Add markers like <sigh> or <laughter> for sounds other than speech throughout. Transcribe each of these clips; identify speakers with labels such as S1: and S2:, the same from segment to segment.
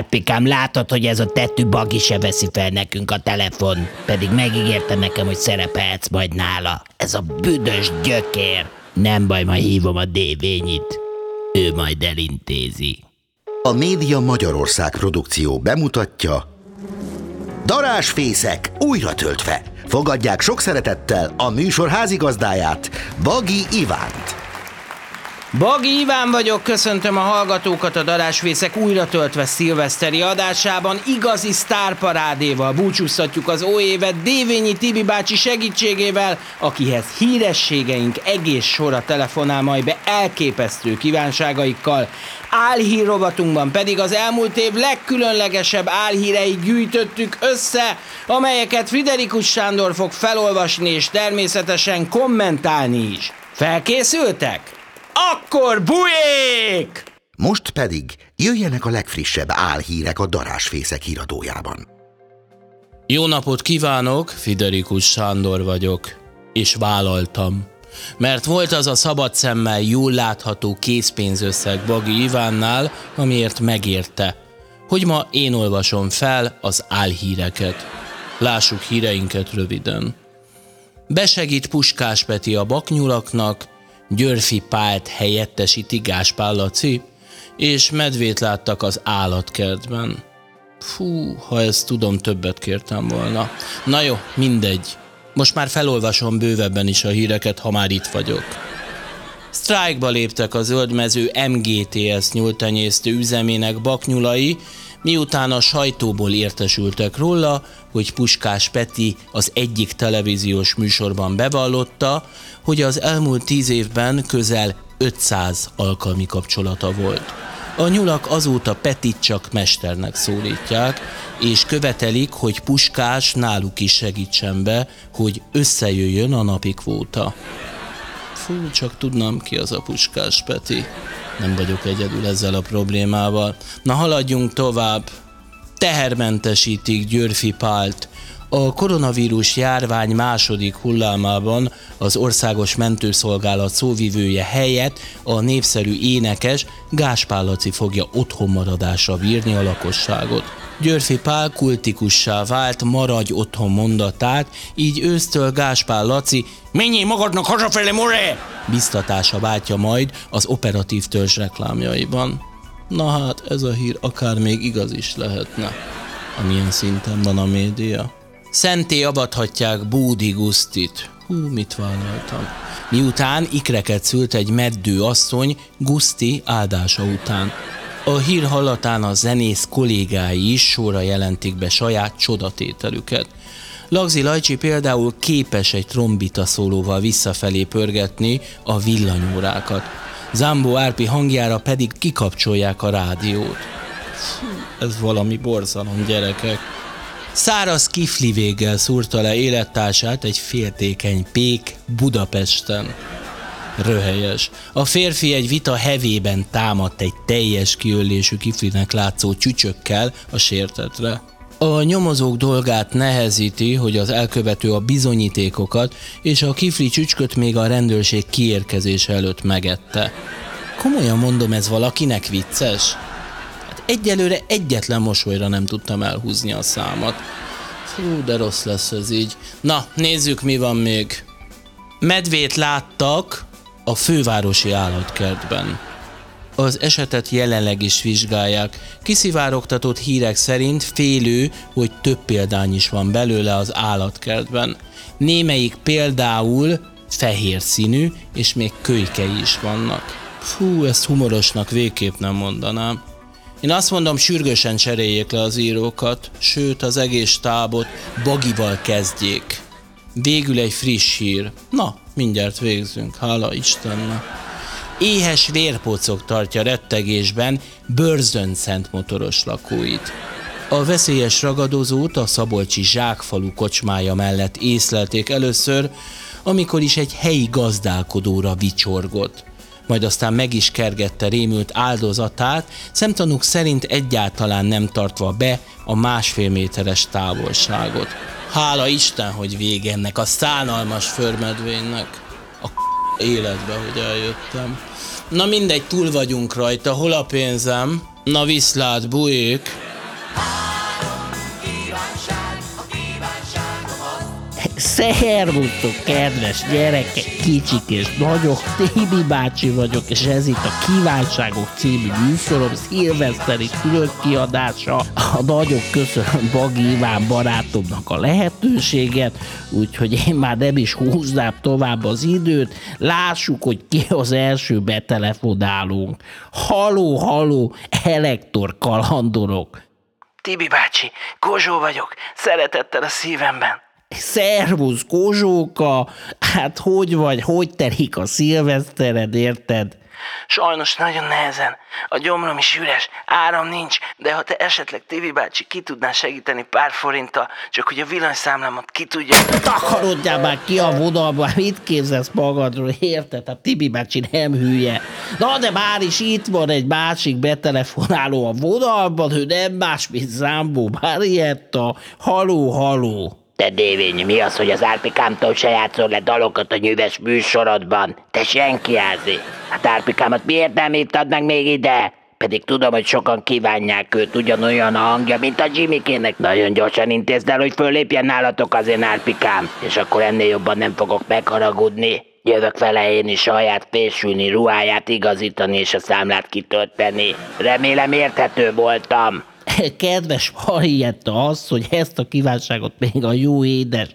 S1: Árpikám, látod, hogy ez a tetű bagi se veszi fel nekünk a telefon, pedig megígérte nekem, hogy szerepelhetsz majd nála. Ez a büdös gyökér. Nem baj, majd hívom a dévényit. Ő majd elintézi.
S2: A Média Magyarország produkció bemutatja Darásfészek újra töltve. Fogadják sok szeretettel a műsor házigazdáját, Bagi Ivánt.
S3: Bagi Iván vagyok, köszöntöm a hallgatókat a Darásvészek újra töltve szilveszteri adásában. Igazi sztárparádéval búcsúztatjuk az ó évet Dévényi Tibi bácsi segítségével, akihez hírességeink egész sora telefonál majd be elképesztő kívánságaikkal. Álhír rovatunkban pedig az elmúlt év legkülönlegesebb álhíreit gyűjtöttük össze, amelyeket Friderikus Sándor fog felolvasni és természetesen kommentálni is. Felkészültek? Akkor bujék!
S2: Most pedig jöjjenek a legfrissebb álhírek a Darásfészek híradójában.
S4: Jó napot kívánok, Fiderikus Sándor vagyok, és vállaltam. Mert volt az a szabad szemmel jól látható készpénzösszeg Bagi Ivánnál, amiért megérte, hogy ma én olvasom fel az álhíreket. Lássuk híreinket röviden. Besegít Puskás Peti a baknyulaknak, Györfi Pált helyettesíti Gáspár Laci, és medvét láttak az állatkertben. Fú, ha ezt tudom, többet kértem volna. Na jó, mindegy. Most már felolvasom bővebben is a híreket, ha már itt vagyok. Sztrájkba léptek a zöldmező MGTS nyúltenyésztő üzemének baknyulai, miután a sajtóból értesültek róla, hogy Puskás Peti az egyik televíziós műsorban bevallotta, hogy az elmúlt tíz évben közel 500 alkalmi kapcsolata volt. A nyulak azóta Petit csak mesternek szólítják, és követelik, hogy Puskás náluk is segítsen be, hogy összejöjjön a napi kvóta. Fú, csak tudnám ki az a Puskás Peti. Nem vagyok egyedül ezzel a problémával. Na haladjunk tovább. Tehermentesítik Györfi Pált. A koronavírus járvány második hullámában az Országos Mentőszolgálat szóvivője helyett a népszerű énekes Gáspár Laci fogja otthonmaradásra bírni a lakosságot. Györfi Pál kultikussá vált maradj otthon mondatát, így ősztől Gáspár Laci menjél magadnak hazafelé, more! biztatása váltja majd az operatív törzs reklámjaiban. Na hát, ez a hír akár még igaz is lehetne. Amilyen szinten van a média. Szenté avathatják Búdi Gusztit. Hú, mit vállaltam. Miután ikreket szült egy meddő asszony Guszti áldása után. A hír hallatán a zenész kollégái is sorra jelentik be saját csodatételüket. Lagzi Lajcsi például képes egy trombita szólóval visszafelé pörgetni a villanyórákat. Zambó Árpi hangjára pedig kikapcsolják a rádiót. Ez valami borzalom, gyerekek. Száraz kifli véggel szúrta le élettársát egy féltékeny pék Budapesten. Röhelyes. A férfi egy vita hevében támadt egy teljes kiölésű kiflinek látszó csücsökkel a sértetre. A nyomozók dolgát nehezíti, hogy az elkövető a bizonyítékokat és a kifli csücsköt még a rendőrség kiérkezése előtt megette. Komolyan mondom, ez valakinek vicces? Egyelőre egyetlen mosolyra nem tudtam elhúzni a számat. Fú, de rossz lesz ez így. Na, nézzük, mi van még. Medvét láttak a fővárosi állatkertben. Az esetet jelenleg is vizsgálják. Kiszivárogtatott hírek szerint félő, hogy több példány is van belőle az állatkertben. Némelyik például fehér színű, és még kölykei is vannak. Fú, ezt humorosnak végképp nem mondanám. Én azt mondom, sürgősen cseréljék le az írókat, sőt az egész tábot bagival kezdjék. Végül egy friss hír. Na, mindjárt végzünk, hála Istennek. Éhes vérpocok tartja rettegésben Bőrzön Szent motoros lakóit. A veszélyes ragadozót a Szabolcsi zsákfalu kocsmája mellett észlelték először, amikor is egy helyi gazdálkodóra vicsorgott. Majd aztán meg is kergette rémült áldozatát, szemtanúk szerint egyáltalán nem tartva be a másfél méteres távolságot. Hála Isten, hogy vége ennek a szánalmas förmedvénynek. A életbe, hogy eljöttem. Na mindegy, túl vagyunk rajta, hol a pénzem? Na viszlát, bujék!
S1: Szervusztok, kedves gyerekek, kicsik és nagyok, Tibi bácsi vagyok, és ez itt a Kívánságok című műsorom szilveszteri külön. A nagyok köszönöm Bagi Iván barátomnak a lehetőséget, úgyhogy én már nem is húznám tovább az időt, lássuk, hogy ki az első betelefonálunk. Haló, haló, elektor kalandorok.
S4: Tibi bácsi, Kozsó vagyok, szeretettel a szívemben.
S1: Szervusz, Kozsóka! Hát hogy vagy, hogy telik a szilvesztered, érted?
S4: Sajnos nagyon nehezen. A gyomrom is üres, áram nincs, de ha te esetleg Tibi bácsi ki tudnál segíteni pár forinttal, csak hogy a villanyszámlámat ki tudja...
S1: Takarodjál már ki a vonalba, mit képzelsz magadról, érted? Hát Tibi bácsi nem hülye. Na de már is itt van egy másik betelefonáló a vonalban, ő nem más, mint Zambó Marietta. Haló, haló.
S5: Te dévény, mi az, hogy az Árpikámtól se játszol le dalokat a nyűves műsorodban? Te senki ázi. Hát Árpikámat miért nem hívtad meg még ide? Pedig tudom, hogy sokan kívánják őt, ugyanolyan a hangja, mint a Jimmykének. Nagyon gyorsan intézd el, hogy fölépjen nálatok az én Árpikám, és akkor ennél jobban nem fogok megharagudni. Jövök vele én is saját fésülni, ruháját igazítani és a számlát kitölteni. Remélem érthető voltam. <laughs>
S1: Kedves Marietta az, hogy ezt a kívánságot még a jó édes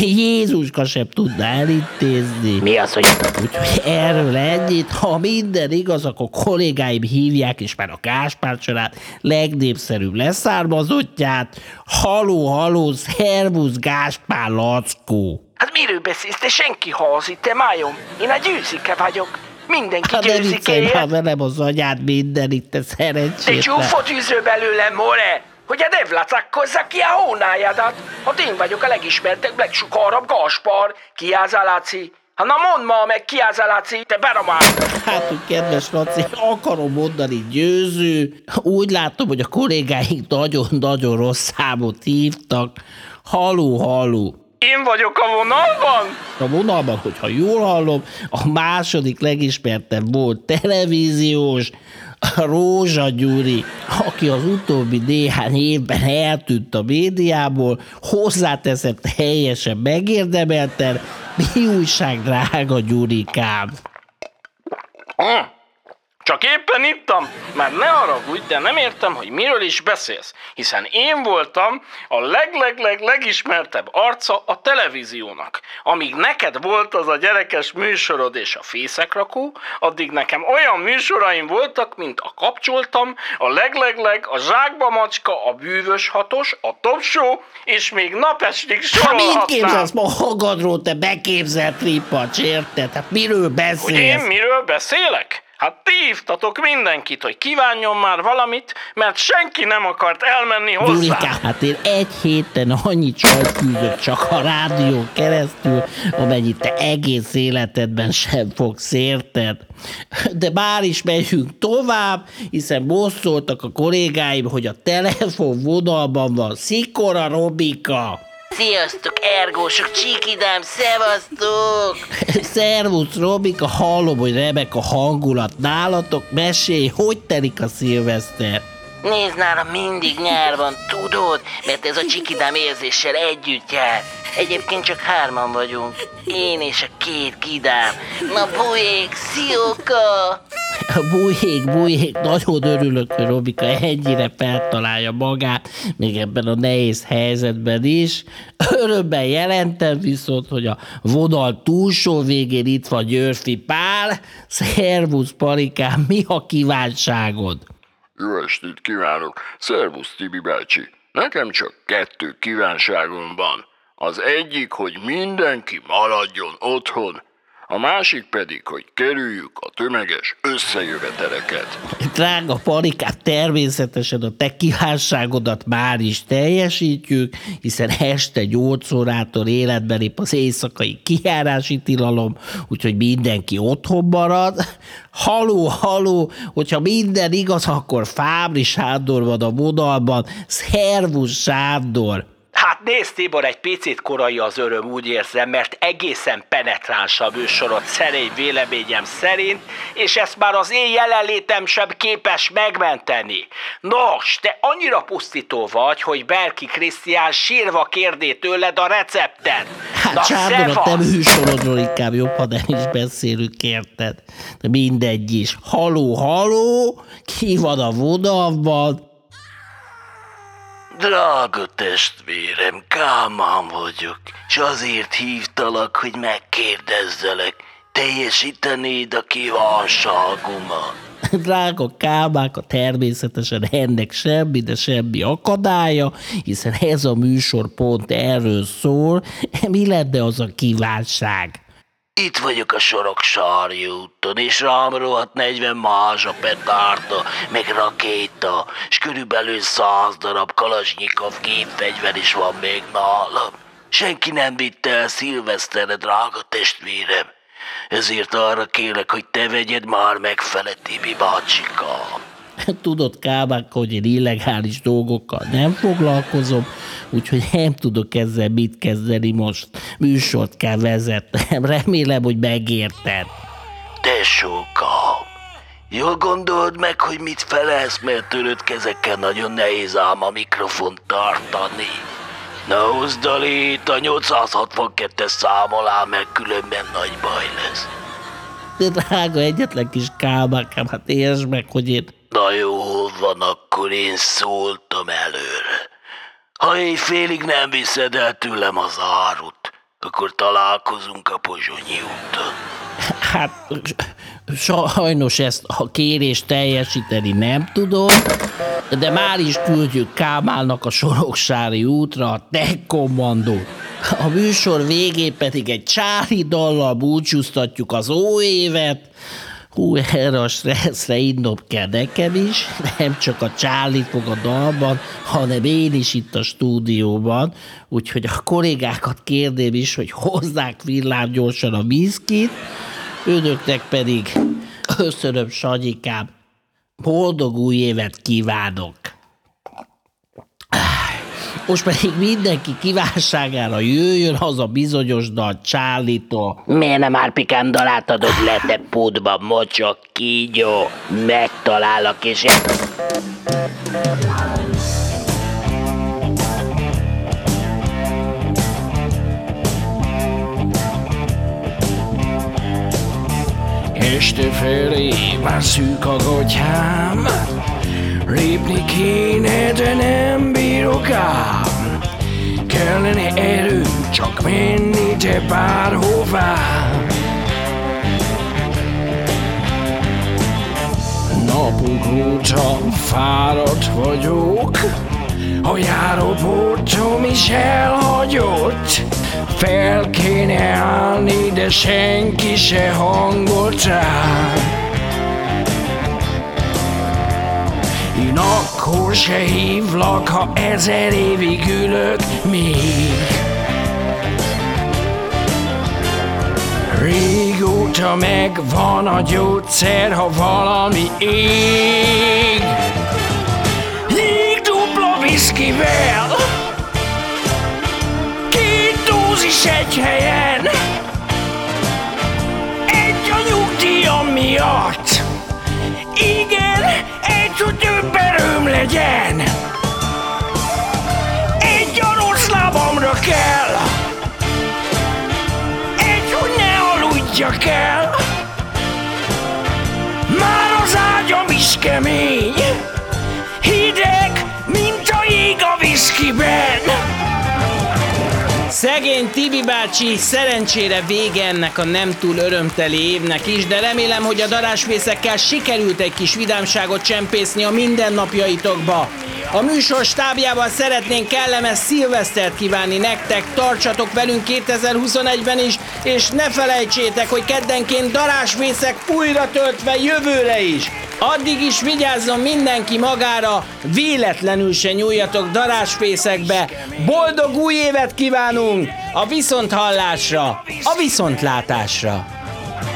S1: Jézuska sem tudná elintézni.
S5: Mi az, hogy
S1: Úgyhogy erről ennyit, ha minden igaz, akkor kollégáim hívják, és már a Gáspár család legnépszerűbb leszármazottját. Haló, haló, szervusz Gáspár Lackó.
S4: Hát miről beszélsz, te senki hazi, te májom. Én a győzike vagyok. Mindenki
S1: Hát ne viccelj
S4: győzikéje.
S1: már velem az anyád minden itt, Te szerencsétlen.
S4: csúfot űző belőlem, more! Hogy a devlacakkozza ki a hónájadat. Hát én vagyok a legismertebb, legsukarabb Gaspar. Ki az a Laci? Ha na mondd ma meg, ki az a Laci, te beramál!
S1: Hát, hogy kedves Laci, akarom mondani győző. Úgy látom, hogy a kollégáink nagyon-nagyon rossz számot hívtak. Haló, haló.
S4: Én vagyok a vonalban?
S1: A vonalban, hogyha jól hallom, a második legismertebb volt televíziós, a Rózsa Gyuri, aki az utóbbi néhány évben eltűnt a médiából, hozzáteszem teljesen megérdemelten, mi újság, drága Gyurikám?
S4: Hm. Csak éppen ittam, már ne haragudj, de nem értem, hogy miről is beszélsz, hiszen én voltam a leg-leg-leg legismertebb arca a televíziónak. Amíg neked volt az a gyerekes műsorod és a fészekrakó, addig nekem olyan műsoraim voltak, mint a kapcsoltam, a leg-leg-leg, a zsákba macska, a bűvös hatos, a top show, és még napestig
S1: Hát mit
S4: sorolhatnám.
S1: képzelsz magadról, te beképzelt ripacs, érted? Hát miről
S4: Hogy én
S1: beszélsz?
S4: miről beszélek? Hát ti hívtatok mindenkit, hogy kívánjon már valamit, mert senki nem akart elmenni hozzá.
S1: Gyurikám, hát én egy héten annyi csajt küldök csak a rádió keresztül, amennyit te egész életedben sem fogsz, érted? De már is megyünk tovább, hiszen most szóltak a kollégáim, hogy a telefon vonalban van Szikora Robika.
S5: Sziasztok, ergósok, csikidám, szevasztok!
S1: Szervusz Robika, hallom, hogy remek a hangulat nálatok, mesélj, hogy telik a szilveszter?
S5: Nézd nálam mindig nyár van, tudod? Mert ez a csikidám érzéssel együtt jár. Egyébként csak hárman vagyunk. Én és a két kidám. Na bujék, szióka!
S1: Bujék, bujék, nagyon örülök, hogy Robika ennyire feltalálja magát, még ebben a nehéz helyzetben is. Örömben jelentem viszont, hogy a vonal túlsó végén itt van Györfi Pál. Szervusz, Parikám, mi a kívánságod?
S6: Jó estét kívánok! Szervusz, Tibi bácsi! Nekem csak kettő kívánságom van. Az egyik, hogy mindenki maradjon otthon, a másik pedig, hogy kerüljük a tömeges összejöveteleket.
S1: Drága Parikám, természetesen a te kívánságodat már is teljesítjük, hiszen este 8 órától életbe lép az éjszakai kijárási tilalom, úgyhogy mindenki otthon marad. Haló, haló, hogyha minden igaz, akkor Fábri Sándor van a vonalban. Szervusz, Sándor!
S4: Hát nézd, Tibor, egy picit korai az öröm, úgy érzem, mert egészen penetráns a műsorod szerény véleményem szerint, és ezt már az én jelenlétem sem képes megmenteni. Nos, te annyira pusztító vagy, hogy Berki Krisztián sírva kérdé tőled a receptet.
S1: Hát
S4: Na,
S1: a te műsorodról inkább jobb, ha nem is beszélünk, érted? De mindegy is. Haló, haló, ki van a vonalban?
S7: Drága testvérem, Kálmán vagyok, és azért hívtalak, hogy megkérdezzelek, teljesítenéd a kívánságomat. <laughs>
S1: Drága kábáka, természetesen ennek semmi, de semmi akadálya, hiszen ez a műsor pont erről szól. Mi lenne az a kívánság?
S7: Itt vagyok a Soroksári úton, és rám rohadt 40 más a petárda, meg rakéta, és körülbelül 100 darab Kalasnyikov gépfegyver is van még nálam. Senki nem vitte el szilveszterre, drága testvérem. Ezért arra kérlek, hogy te vegyed már megfele, Tibi bácsikám. <laughs>
S1: Tudod, hogy én illegális dolgokkal nem foglalkozom, úgyhogy nem tudok ezzel mit kezdeni most. Műsort kell vezetnem. Remélem, hogy megérted.
S7: Tesókám, jól gondold meg, hogy mit felelsz, mert törött kezekkel nagyon nehéz ám a mikrofont tartani. Ne hozd a lét, a 862-es szám alá, mert különben nagy baj lesz.
S1: De drága, egyetlen kis kábákám, hát értsd meg, hogy én...
S7: Na jó, hol van, akkor én szóltam előre. Ha éjfélig nem viszed el tőlem az árut, akkor találkozunk a Pozsonyi úton.
S1: Hát sajnos ezt a kérést teljesíteni nem tudom, de már is küldjük Kámálnak a Soroksári útra a Tech Commandót. A műsor végén pedig egy csári dallal búcsúztatjuk az óévet. Hú, erre a stresszre innom kell nekem is, nem csak a Charlie fog a dalban, hanem én is itt a stúdióban, úgyhogy a kollégákat kérdém is, hogy hozzák villámgyorsan a viszkit, önöknek pedig köszönöm, Sanyikám, boldog új évet kívánok! Most pedig mindenki kívánságára jöjjön az a bizonyos dal Csálitól.
S5: Miért nem Árpikám dalát adod le, te pudba, mocsok, kígyó? Megtalálok és...
S4: Este felé már szűk a gotyám, lépni kéne, de nem bírok ám. Kellene erő, csak menni te bárhová. Napok óta fáradt vagyok, a járópótom is elhagyott. Fel kéne állni, de senki se hangolt rá. Akkor se hívlak, ha ezer évig ülök még. Régóta megvan a gyógyszer, ha valami ég. Jég dupla viszkivel, két dózis egy helyen, aludjak el. Már az ágyam is kemény. Hideg, mint a jég a viszkiben. Szegény Tibi bácsi, szerencsére vége ennek a nem túl örömteli évnek is, de remélem, hogy a darásvészekkel sikerült egy kis vidámságot csempészni a mindennapjaitokba. A műsor stábjában szeretnénk kellemes szilvesztert kívánni nektek, tartsatok velünk 2021-ben is, és ne felejtsétek, hogy keddenként darásvészek újra töltve jövőre is. Addig is vigyázzon mindenki magára, véletlenül se nyúljatok darásfészekbe. Boldog új évet kívánunk! A viszonthallásra, a viszontlátásra!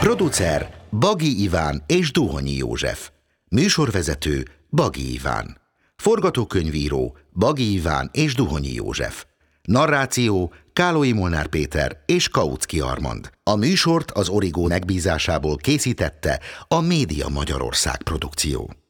S2: Producer Bagi Iván és Duhonyi József. Műsorvezető Bagi Iván. Forgatókönyvíró Bagi Iván és Duhonyi József. Narráció Kálói Molnár Péter és Kautsky Armand. A műsort az Origó megbízásából készítette a Média Magyarország produkció.